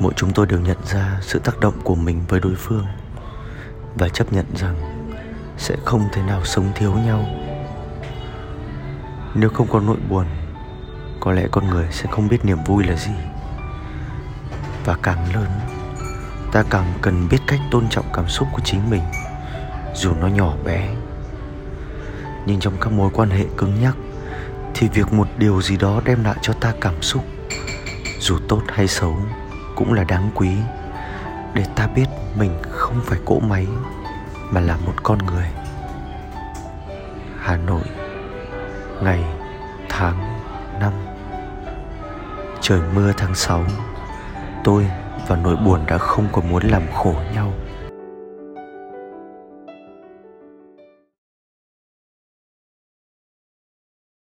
mỗi chúng tôi đều nhận ra sự tác động của mình với đối phương và chấp nhận rằng sẽ không thể nào sống thiếu nhau. Nếu không có nỗi buồn, có lẽ con người sẽ không biết niềm vui là gì. Và càng lớn, ta càng cần biết cách tôn trọng cảm xúc của chính mình, dù nó nhỏ bé. Nhưng trong các mối quan hệ cứng nhắc, thì việc một điều gì đó đem lại cho ta cảm xúc, dù tốt hay xấu cũng là đáng quý. Để ta biết mình không phải cỗ máy, mà là một con người. Hà nội, ngày, tháng, năm. Trời mưa tháng 6 tôi và nỗi buồn đã không còn muốn làm khổ nhau.